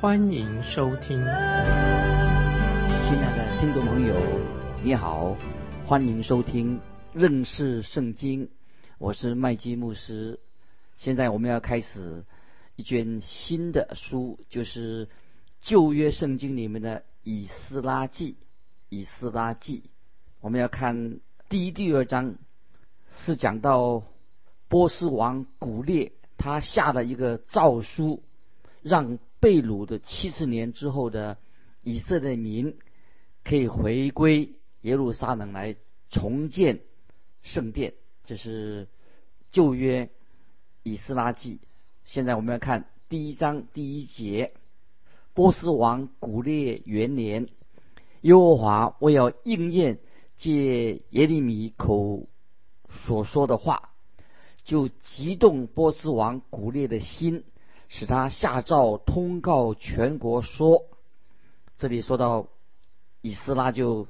欢迎收听。亲爱的听众朋友，你好，欢迎收听认识圣经，我是麦基牧师。现在我们要开始一卷新的书，就是旧约圣经里面的以斯拉记。以斯拉记，我们要看。第一、第二章是讲到波斯王古列，他下了一个诏书，让被掳的七十年之后的以色列民可以回归耶路撒冷来重建圣殿。这是旧约以斯拉记。现在我们要看第一章第一节：波斯王古列元年，耶和华为要应验。借耶利米口所说的话，就激动波斯王古列的心，使他下诏通告全国说：“这里说到以斯拉就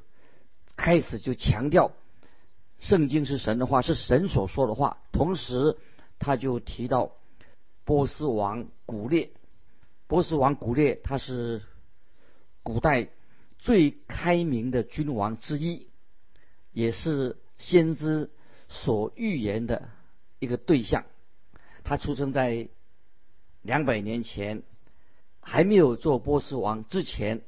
开始就强调，圣经是神的话，是神所说的话。同时，他就提到波斯王古列，波斯王古列他是古代最开明的君王之一。”也是先知所预言的一个对象。他出生在两百年前，还没有做波斯王之前，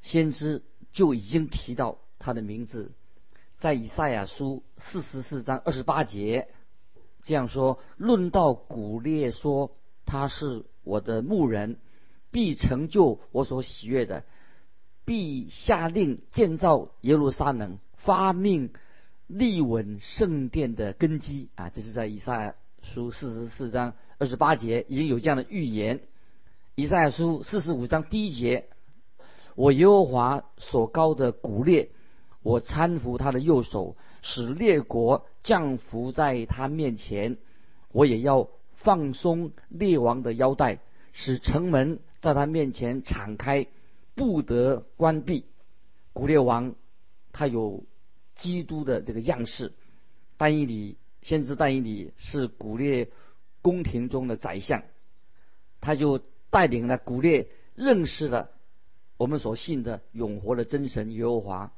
先知就已经提到他的名字，在以赛亚书四十四章二十八节这样说：“论到古列说，他是我的牧人，必成就我所喜悦的，必下令建造耶路撒冷。”发命立稳圣殿的根基啊，这是在以赛亚书四十四章二十八节已经有这样的预言。以赛亚书四十五章第一节，我耶和华所高的古列，我搀扶他的右手，使列国降服在他面前。我也要放松列王的腰带，使城门在他面前敞开，不得关闭。古列王他有。基督的这个样式，但以理先知但以理是古列宫廷中的宰相，他就带领了古列认识了我们所信的永活的真神耶和华。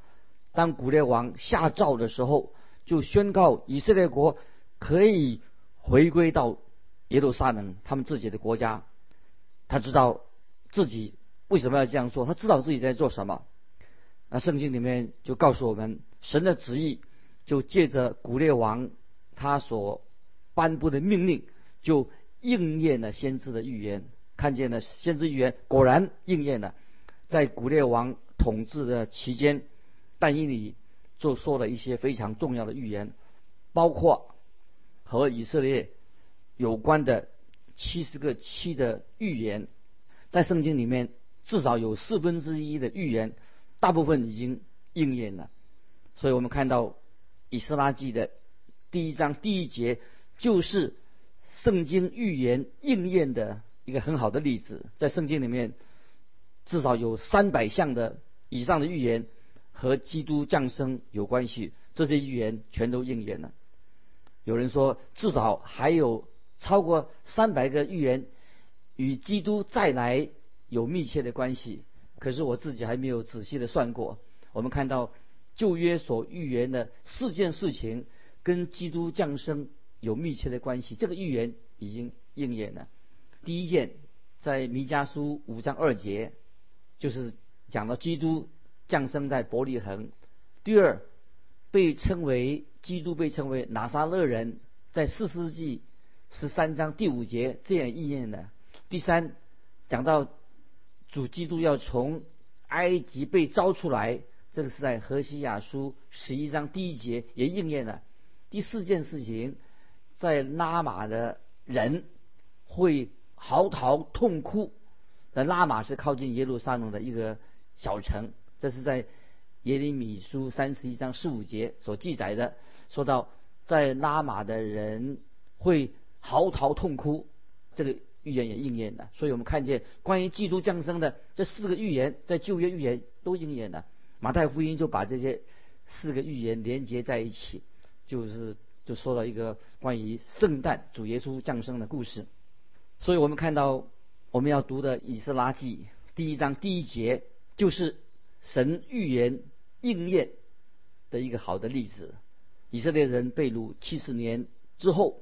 当古列王下诏的时候，就宣告以色列国可以回归到耶路撒冷他们自己的国家。他知道自己为什么要这样做，他知道自己在做什么。那圣经里面就告诉我们。神的旨意就借着古列王他所颁布的命令，就应验了先知的预言。看见了先知预言果然应验了。在古列王统治的期间，但以理就说了一些非常重要的预言，包括和以色列有关的七十个七的预言，在圣经里面至少有四分之一的预言，大部分已经应验了。所以我们看到《以斯拉记》的第一章第一节，就是圣经预言应验的一个很好的例子。在圣经里面，至少有三百项的以上的预言和基督降生有关系，这些预言全都应验了。有人说，至少还有超过三百个预言与基督再来有密切的关系。可是我自己还没有仔细的算过。我们看到。旧约所预言的四件事情，跟基督降生有密切的关系。这个预言已经应验了。第一件，在弥迦书五章二节，就是讲到基督降生在伯利恒。第二，被称为基督被称为拿撒勒人，在四世纪十三章第五节这样应验的。第三，讲到主基督要从埃及被招出来。这个是在何西雅书十一章第一节也应验了。第四件事情，在拉玛的人会嚎啕痛哭。那拉玛是靠近耶路撒冷的一个小城。这是在耶利米书三十一章十五节所记载的，说到在拉玛的人会嚎啕痛哭，这个预言也应验了。所以我们看见关于基督降生的这四个预言，在旧约预言都应验了。马太福音就把这些四个预言连接在一起，就是就说到一个关于圣诞主耶稣降生的故事。所以我们看到我们要读的以斯拉记第一章第一节，就是神预言应验的一个好的例子。以色列人被掳七十年之后，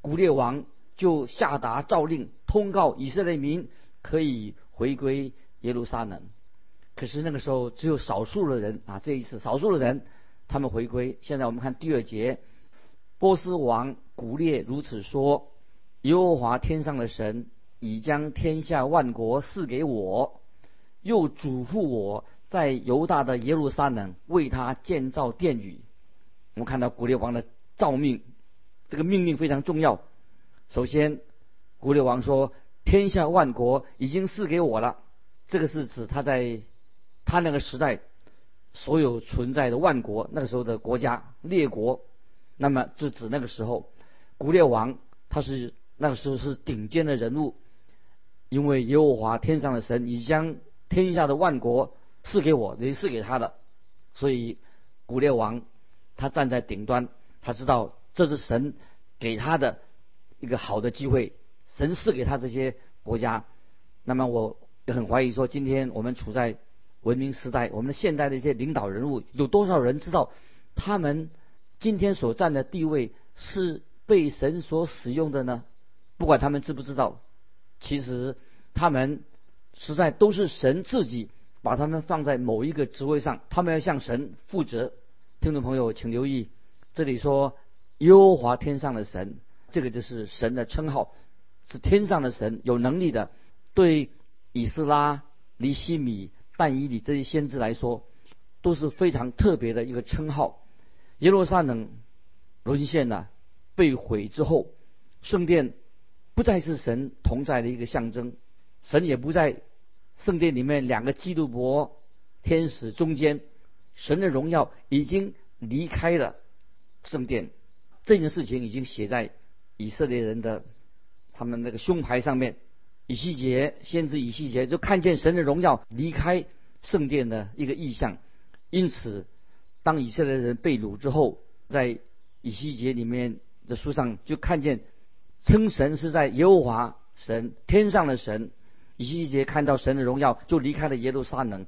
古列王就下达诏令，通告以色列民可以回归耶路撒冷。可是那个时候只有少数的人啊，这一次少数的人他们回归。现在我们看第二节，波斯王古列如此说。耶和华天上的神已将天下万国赐给我，又嘱咐我在犹大的耶路撒冷为他建造殿宇。我们看到古列王的诏命，这个命令非常重要。首先，古列王说：“天下万国已经赐给我了。”这个是指他在他那个时代所有存在的万国，那个时候的国家列国，那么就指那个时候，古列王他是。那个时候是顶尖的人物，因为耶和华天上的神已将天下的万国赐给我，也赐给他的，所以古列王他站在顶端，他知道这是神给他的一个好的机会，神赐给他这些国家。那么我也很怀疑说，今天我们处在文明时代，我们的现代的一些领导人物，有多少人知道他们今天所占的地位是被神所使用的呢？不管他们知不知道，其实他们实在都是神自己把他们放在某一个职位上，他们要向神负责。听众朋友，请留意，这里说优华天上的神，这个就是神的称号，是天上的神，有能力的。对以斯拉、尼西米、但以里这些先知来说，都是非常特别的一个称号。耶路撒冷沦陷了被毁之后，圣殿。不再是神同在的一个象征，神也不在圣殿里面两个基督伯天使中间，神的荣耀已经离开了圣殿。这件事情已经写在以色列人的他们那个胸牌上面。以西结先知以西结就看见神的荣耀离开圣殿的一个意象，因此当以色列人被掳之后，在以西结里面的书上就看见。称神是在耶和华神天上的神，以西结看到神的荣耀，就离开了耶路撒冷，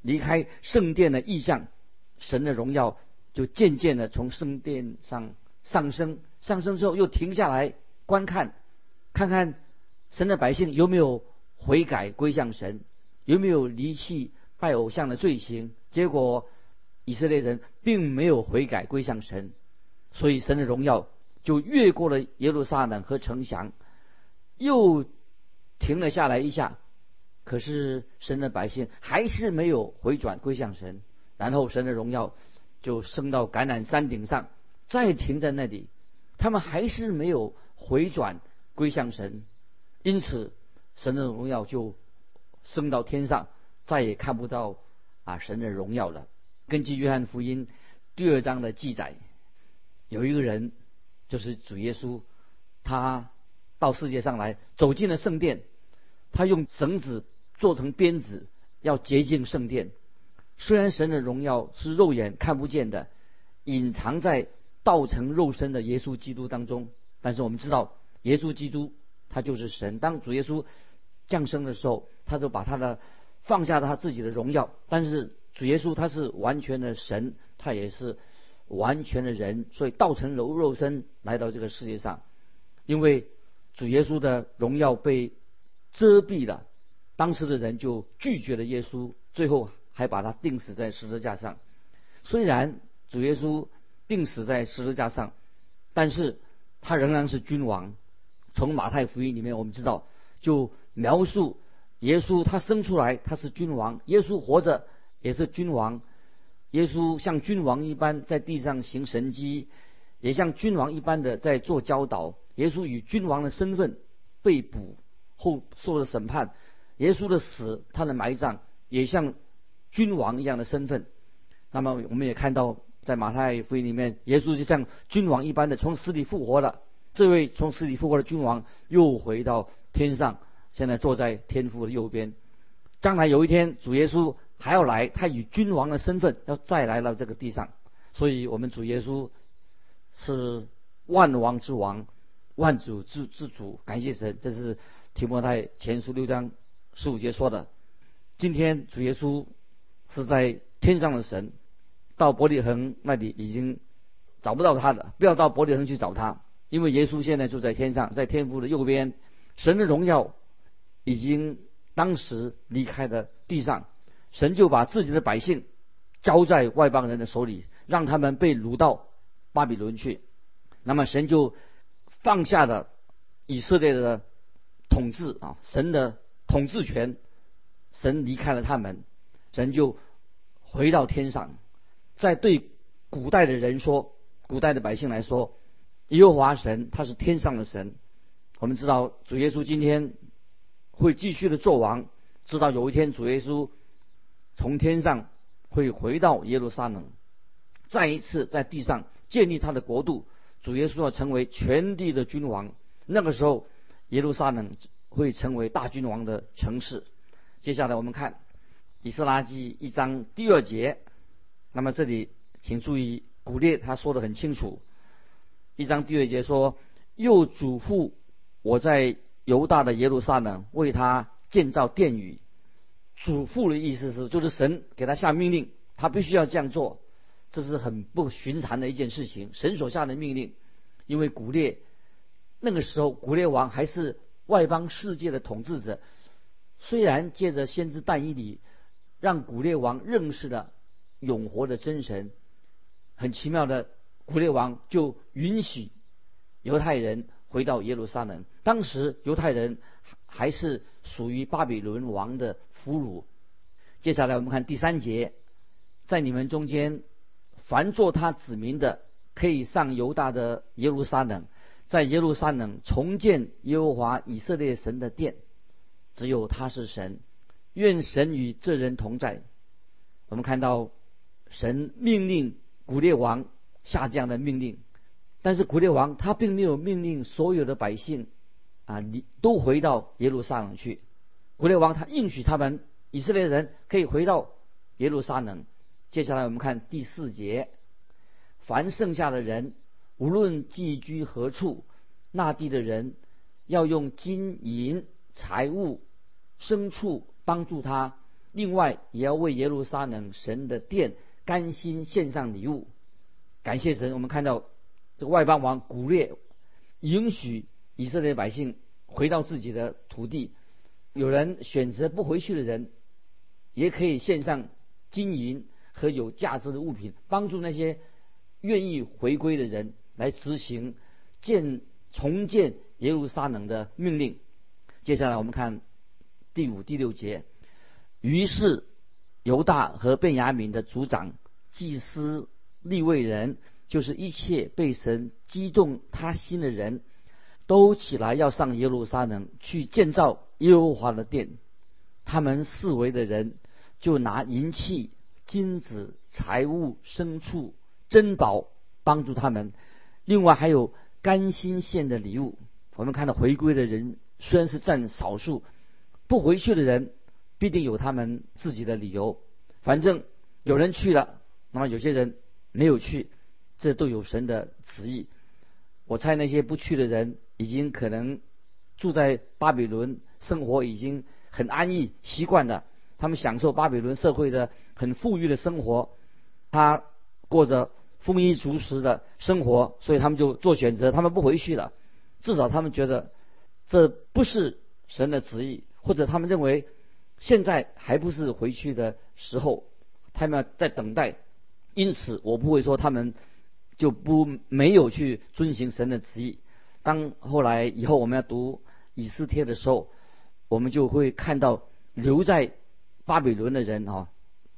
离开圣殿的意象，神的荣耀就渐渐的从圣殿上上升，上升之后又停下来观看，看看神的百姓有没有悔改归向神，有没有离弃拜偶像的罪行。结果以色列人并没有悔改归向神，所以神的荣耀。就越过了耶路撒冷和城墙，又停了下来一下。可是神的百姓还是没有回转归向神。然后神的荣耀就升到橄榄山顶上，再停在那里。他们还是没有回转归向神，因此神的荣耀就升到天上，再也看不到啊神的荣耀了。根据约翰福音第二章的记载，有一个人。就是主耶稣，他到世界上来，走进了圣殿，他用绳子做成鞭子，要洁净圣殿。虽然神的荣耀是肉眼看不见的，隐藏在道成肉身的耶稣基督当中，但是我们知道，耶稣基督他就是神。当主耶稣降生的时候，他就把他的放下他自己的荣耀，但是主耶稣他是完全的神，他也是。完全的人，所以道成肉肉身来到这个世界上，因为主耶稣的荣耀被遮蔽了，当时的人就拒绝了耶稣，最后还把他钉死在十字架上。虽然主耶稣钉死在十字架上，但是他仍然是君王。从马太福音里面我们知道，就描述耶稣他生出来他是君王，耶稣活着也是君王。耶稣像君王一般在地上行神迹，也像君王一般的在做教导。耶稣以君王的身份被捕后受了审判。耶稣的死，他的埋葬，也像君王一样的身份。那么我们也看到，在马太福音里面，耶稣就像君王一般的从死里复活了。这位从死里复活的君王又回到天上，现在坐在天父的右边。将来有一天，主耶稣还要来，他以君王的身份要再来到这个地上。所以，我们主耶稣是万王之王，万主之之主。感谢神，这是提摩太前书六章十五节说的。今天主耶稣是在天上的神，到伯利恒那里已经找不到他的，不要到伯利恒去找他，因为耶稣现在住在天上，在天父的右边。神的荣耀已经当时离开了地上，神就把自己的百姓交在外邦人的手里。让他们被掳到巴比伦去，那么神就放下了以色列的统治啊，神的统治权，神离开了他们，神就回到天上。在对古代的人说，古代的百姓来说，耶和华神他是天上的神。我们知道主耶稣今天会继续的做王，知道有一天主耶稣从天上会回到耶路撒冷。再一次在地上建立他的国度，主耶稣要成为全地的君王。那个时候，耶路撒冷会成为大君王的城市。接下来我们看《以斯拉记》一章第二节。那么这里请注意，古列他说的很清楚。一章第二节说：“又嘱咐我在犹大的耶路撒冷为他建造殿宇。”嘱咐的意思是，就是神给他下命令，他必须要这样做。这是很不寻常的一件事情，神所下的命令。因为古列那个时候，古列王还是外邦世界的统治者。虽然借着先知但以理，让古列王认识了永活的真神，很奇妙的，古列王就允许犹太人回到耶路撒冷。当时犹太人还是属于巴比伦王的俘虏。接下来我们看第三节，在你们中间。凡做他子民的，可以上犹大的耶路撒冷，在耶路撒冷重建耶和华以色列神的殿。只有他是神，愿神与这人同在。我们看到神命令古列王下这样的命令，但是古列王他并没有命令所有的百姓啊，你都回到耶路撒冷去。古列王他应许他们以色列人可以回到耶路撒冷。接下来我们看第四节，凡剩下的人，无论寄居何处，那地的人要用金银财物、牲畜帮助他。另外，也要为耶路撒冷神的殿甘心献上礼物，感谢神。我们看到这个外邦王古列允许以色列百姓回到自己的土地，有人选择不回去的人，也可以献上金银。和有价值的物品，帮助那些愿意回归的人来执行建重建耶路撒冷的命令。接下来我们看第五、第六节。于是犹大和便雅悯的族长、祭司、立位人，就是一切被神激动他心的人，都起来要上耶路撒冷去建造耶和华的殿。他们四围的人就拿银器。金子、财物、牲畜、珍宝帮助他们，另外还有甘心献的礼物。我们看到回归的人虽然是占少数，不回去的人必定有他们自己的理由。反正有人去了，那么有些人没有去，这都有神的旨意。我猜那些不去的人，已经可能住在巴比伦，生活已经很安逸、习惯了。他们享受巴比伦社会的。很富裕的生活，他过着丰衣足食的生活，所以他们就做选择，他们不回去了。至少他们觉得这不是神的旨意，或者他们认为现在还不是回去的时候，他们在等待。因此，我不会说他们就不没有去遵行神的旨意。当后来以后我们要读以斯帖的时候，我们就会看到留在巴比伦的人啊。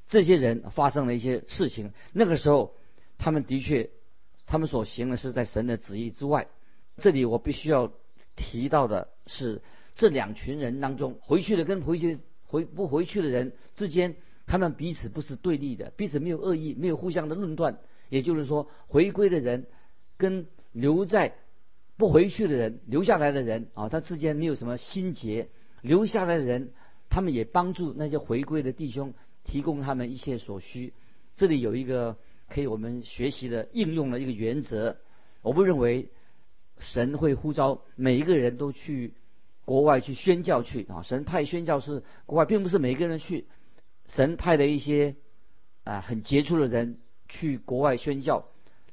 这些人发生了一些事情，那个时候，他们的确，他们所行的是在神的旨意之外。这里我必须要提到的是，这两群人当中，回去的跟回去回不回去的人之间，他们彼此不是对立的，彼此没有恶意，没有互相的论断。也就是说，回归的人跟留在不回去的人、留下来的人啊，他之间没有什么心结。留下来的人，他们也帮助那些回归的弟兄，提供他们一切所需。这里有一个可以我们学习的应用的一个原则。我不认为神会呼召每一个人都去国外去宣教去啊。神派宣教士国外，并不是每一个人去。神派的一些啊很杰出的人去国外宣教，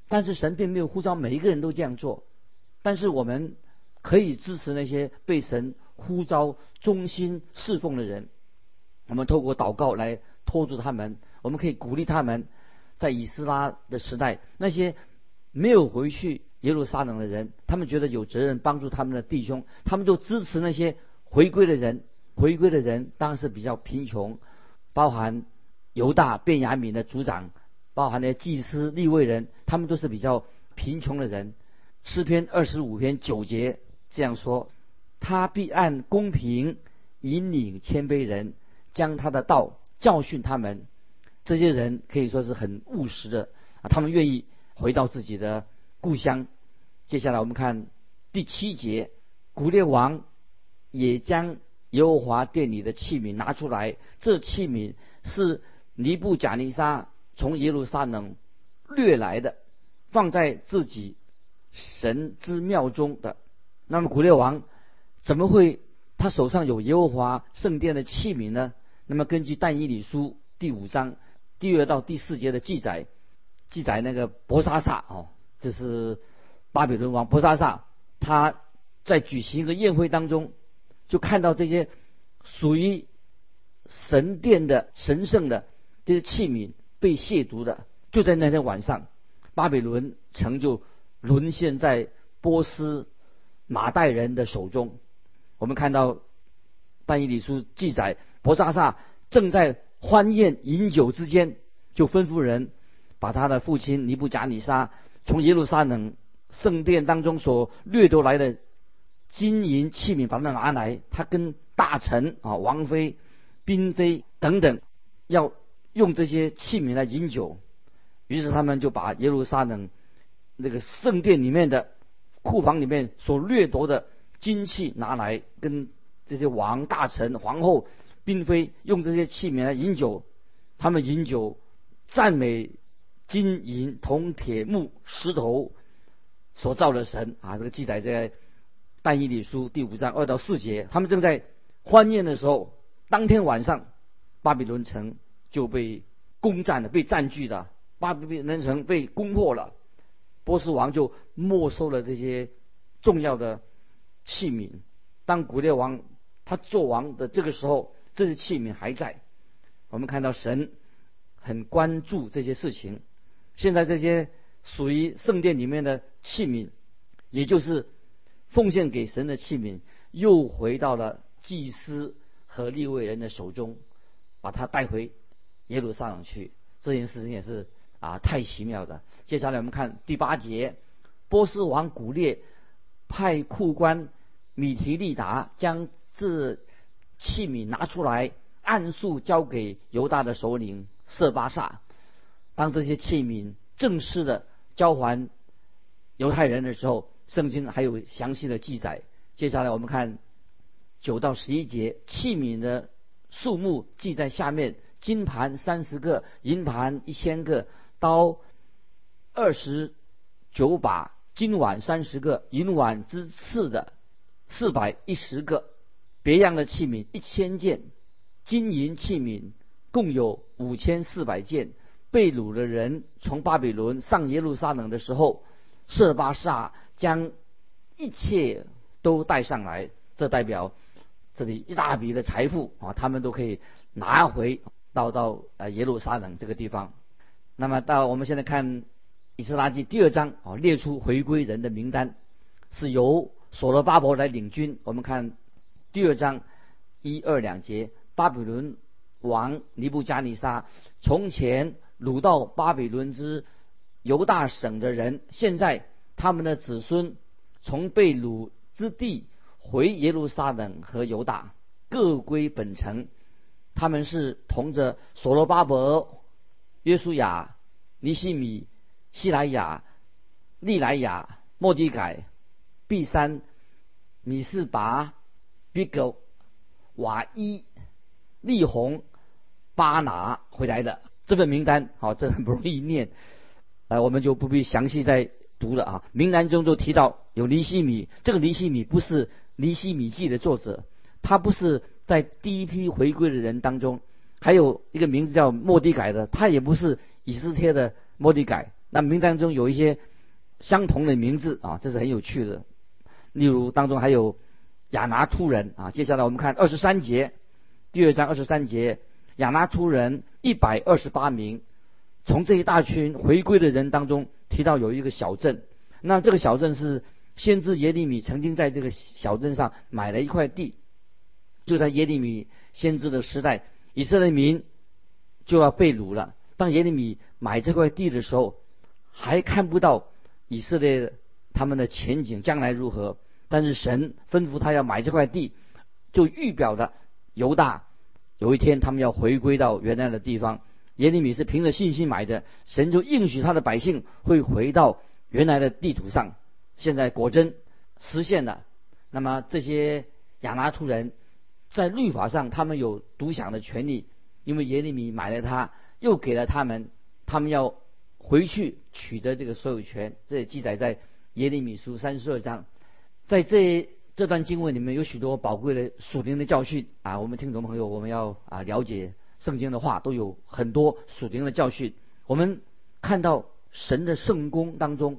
但是神并没有呼召每一个人都这样做。但是我们可以支持那些被神呼召忠心侍奉的人。我们透过祷告来拖住他们，我们可以鼓励他们。在以斯拉的时代，那些没有回去耶路撒冷的人，他们觉得有责任帮助他们的弟兄，他们就支持那些回归的人。回归的人当时比较贫穷，包含犹大、便雅悯的族长，包含那些祭司、立位人，他们都是比较贫穷的人。诗篇二十五篇九节这样说：“他必按公平引领谦卑人，将他的道教训他们。”这些人可以说是很务实的啊，他们愿意回到自己的故乡。接下来我们看第七节，古列王也将耶和华殿里的器皿拿出来，这器皿是尼布贾尼撒从耶路撒冷掠来的，放在自己神之庙中的。那么古列王怎么会他手上有耶和华圣殿的器皿呢？那么根据但以理书第五章第二到第四节的记载，记载那个伯沙撒哦，这是巴比伦王伯沙撒，他在举行一个宴会当中。就看到这些属于神殿的神圣的这些器皿被亵渎的，就在那天晚上，巴比伦城就沦陷在波斯马代人的手中。我们看到但以理书记载，伯沙撒正在欢宴饮酒之间，就吩咐人把他的父亲尼布贾尼撒从耶路撒冷圣殿当中所掠夺来的。金银器皿把它拿来，他跟大臣啊、王妃、嫔妃等等，要用这些器皿来饮酒。于是他们就把耶路撒冷那个圣殿里面的库房里面所掠夺的金器拿来，跟这些王、大臣、皇后、嫔妃用这些器皿来饮酒。他们饮酒，赞美金银铜铁木石头所造的神啊！这个记载在。但以理书第五章二到四节，他们正在欢宴的时候，当天晚上，巴比伦城就被攻占了，被占据了，巴比伦城被攻破了，波斯王就没收了这些重要的器皿。当古列王他做王的这个时候，这些器皿还在。我们看到神很关注这些事情。现在这些属于圣殿里面的器皿，也就是。奉献给神的器皿又回到了祭司和立位人的手中，把它带回耶路撒冷去。这件事情也是啊，太奇妙的。接下来我们看第八节，波斯王古列派库官米提利达将这器皿拿出来，按数交给犹大的首领色巴萨。当这些器皿正式的交还犹太人的时候。圣经还有详细的记载。接下来我们看九到十一节，器皿的数目记在下面：金盘三十个，银盘一千个，刀二十九把，金碗三十个，银碗之次的四百一十个，别样的器皿一千件，金银器皿共有五千四百件。被掳的人从巴比伦上耶路撒冷的时候，设巴萨。将一切都带上来，这代表这里一大笔的财富啊，他们都可以拿回到到呃耶路撒冷这个地方。那么到我们现在看以斯拉记第二章啊，列出回归人的名单，是由所罗巴伯来领军。我们看第二章一二两节，巴比伦王尼布加尼撒从前掳到巴比伦之犹大省的人，现在。他们的子孙从被掳之地回耶路撒冷和犹大，各归本城。他们是同着所罗巴伯、约书亚、尼西米、希莱亚、利莱亚、莫迪改、毕山、米士拔、比格、瓦伊、利红、巴拿回来的这份名单，好，这很不容易念，呃，我们就不必详细再读了啊。名单中就提到有尼西米，这个尼西米不是尼西米记的作者，他不是在第一批回归的人当中，还有一个名字叫莫迪改的，他也不是以斯帖的莫迪改。那名单中有一些相同的名字啊，这是很有趣的。例如当中还有亚拿突人啊。接下来我们看二十三节，第二章二十三节，亚拿突人一百二十八名。从这一大群回归的人当中提到有一个小镇，那这个小镇是先知耶利米曾经在这个小镇上买了一块地，就在耶利米先知的时代，以色列民就要被掳了。当耶利米买这块地的时候，还看不到以色列他们的前景将来如何，但是神吩咐他要买这块地，就预表的犹大有一天他们要回归到原来的地方。耶利米是凭着信心买的，神就应许他的百姓会回到原来的地图上。现在果真实现了。那么这些亚拿突人，在律法上他们有独享的权利，因为耶利米买了他，又给了他们，他们要回去取得这个所有权。这也记载在耶利米书三十二章。在这这段经文里面有许多宝贵的属灵的教训啊！我们听众朋友，我们要啊了解。圣经的话都有很多属灵的教训。我们看到神的圣功当中，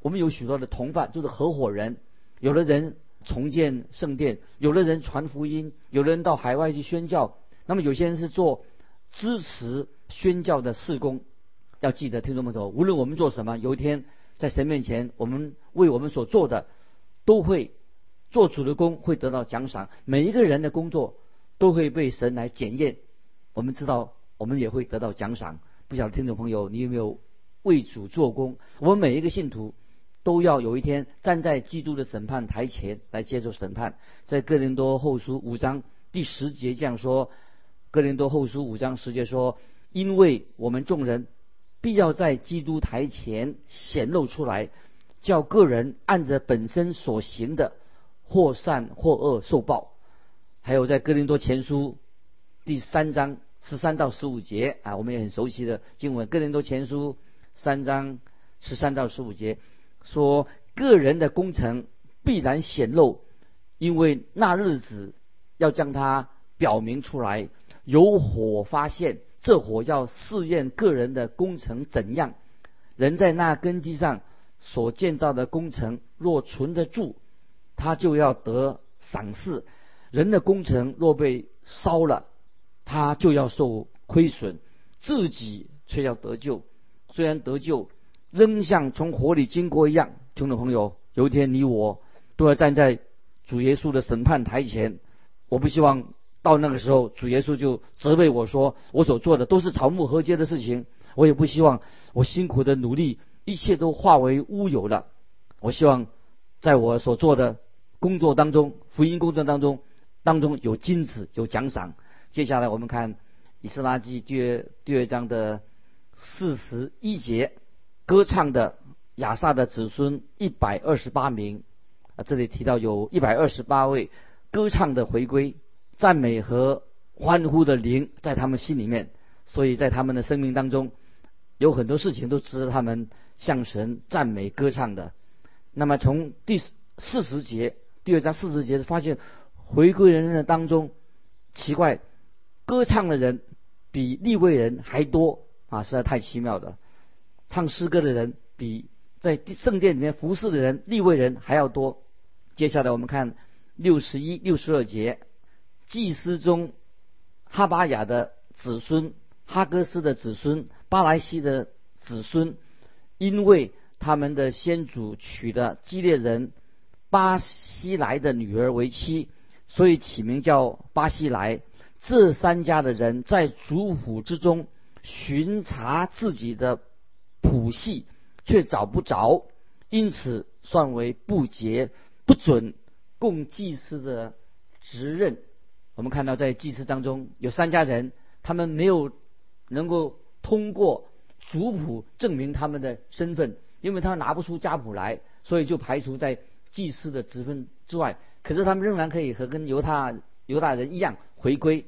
我们有许多的同伴，就是合伙人。有的人重建圣殿，有的人传福音，有的人到海外去宣教。那么有些人是做支持宣教的事工。要记得，听众朋友，无论我们做什么，有一天在神面前，我们为我们所做的都会做主的工，会得到奖赏。每一个人的工作都会被神来检验。我们知道，我们也会得到奖赏。不晓得听众朋友，你有没有为主做工？我们每一个信徒都要有一天站在基督的审判台前来接受审判。在哥林多后书五章第十节这样说：哥林多后书五章十节说，因为我们众人必要在基督台前显露出来，叫个人按着本身所行的，或善或恶受报。还有在哥林多前书第三章。十三到十五节啊，我们也很熟悉的经文，《个人多前书》三章十三到十五节说，个人的工程必然显露，因为那日子要将它表明出来。有火发现，这火要试验个人的工程怎样。人在那根基上所建造的工程若存得住，他就要得赏赐；人的工程若被烧了，他就要受亏损，自己却要得救。虽然得救，仍像从火里经过一样。听众朋友，有一天你我都要站在主耶稣的审判台前。我不希望到那个时候，主耶稣就责备我说我所做的都是草木合接的事情。我也不希望我辛苦的努力一切都化为乌有了。我希望在我所做的工作当中，福音工作当中，当中有金子，有奖赏。接下来我们看《以斯拉记》第二第二章的四十一节，歌唱的亚萨的子孙一百二十八名啊，这里提到有一百二十八位歌唱的回归，赞美和欢呼的灵在他们心里面，所以在他们的生命当中，有很多事情都值得他们向神赞美歌唱的。那么从第四十节第二章四十节发现，回归人的当中奇怪。歌唱的人比立位人还多啊，实在太奇妙了。唱诗歌的人比在圣殿里面服侍的人立位人还要多。接下来我们看六十一、六十二节，祭司中哈巴雅的子孙、哈哥斯的子孙、巴莱西的子孙，因为他们的先祖娶了基列人巴西来的女儿为妻，所以起名叫巴西来。这三家的人在族谱之中巡查自己的谱系，却找不着，因此算为不洁，不准供祭司的职任。我们看到在祭祀当中有三家人，他们没有能够通过族谱证明他们的身份，因为他拿不出家谱来，所以就排除在祭祀的职分之外。可是他们仍然可以和跟犹太犹大人一样回归。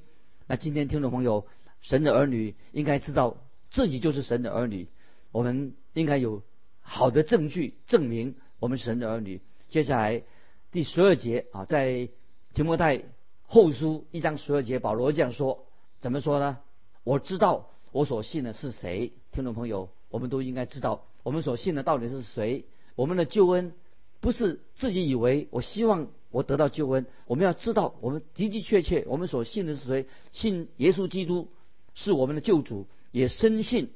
那今天听众朋友，神的儿女应该知道自己就是神的儿女，我们应该有好的证据证明我们神的儿女。接下来第十二节啊，在提摩太。后书一章十二节，保罗这样说：怎么说呢？我知道我所信的是谁。听众朋友，我们都应该知道我们所信的到底是谁。我们的救恩不是自己以为，我希望我得到救恩。我们要知道，我们的的确确，我们所信的是谁？信耶稣基督是我们的救主，也深信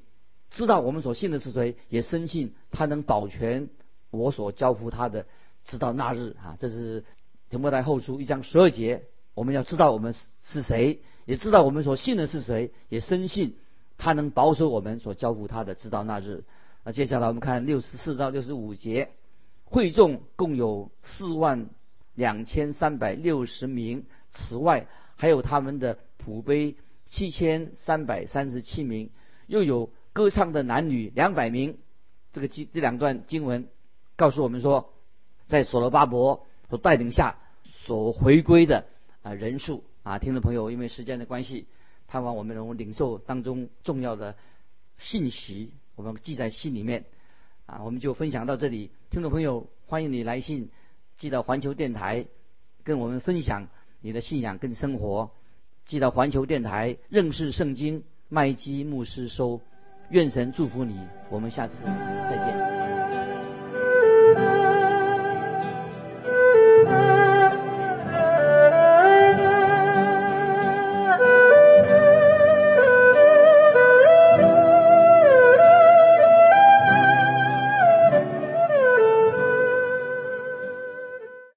知道我们所信的是谁，也深信他能保全我所交付他的，直到那日啊！这是提摩太后书一章十二节。我们要知道我们是谁，也知道我们所信的是谁，也深信他能保守我们所交付他的，直到那日。那接下来我们看六十四到六十五节，会众共有四万两千三百六十名，此外还有他们的普碑七千三百三十七名，又有歌唱的男女两百名。这个经这两段经文告诉我们说，在所罗巴伯所带领下所回归的。啊，人数啊，听众朋友，因为时间的关系，盼望我们能领受当中重要的信息，我们记在心里面。啊，我们就分享到这里。听众朋友，欢迎你来信寄到环球电台，跟我们分享你的信仰跟生活。寄到环球电台认识圣经麦基牧师收。愿神祝福你，我们下次再见。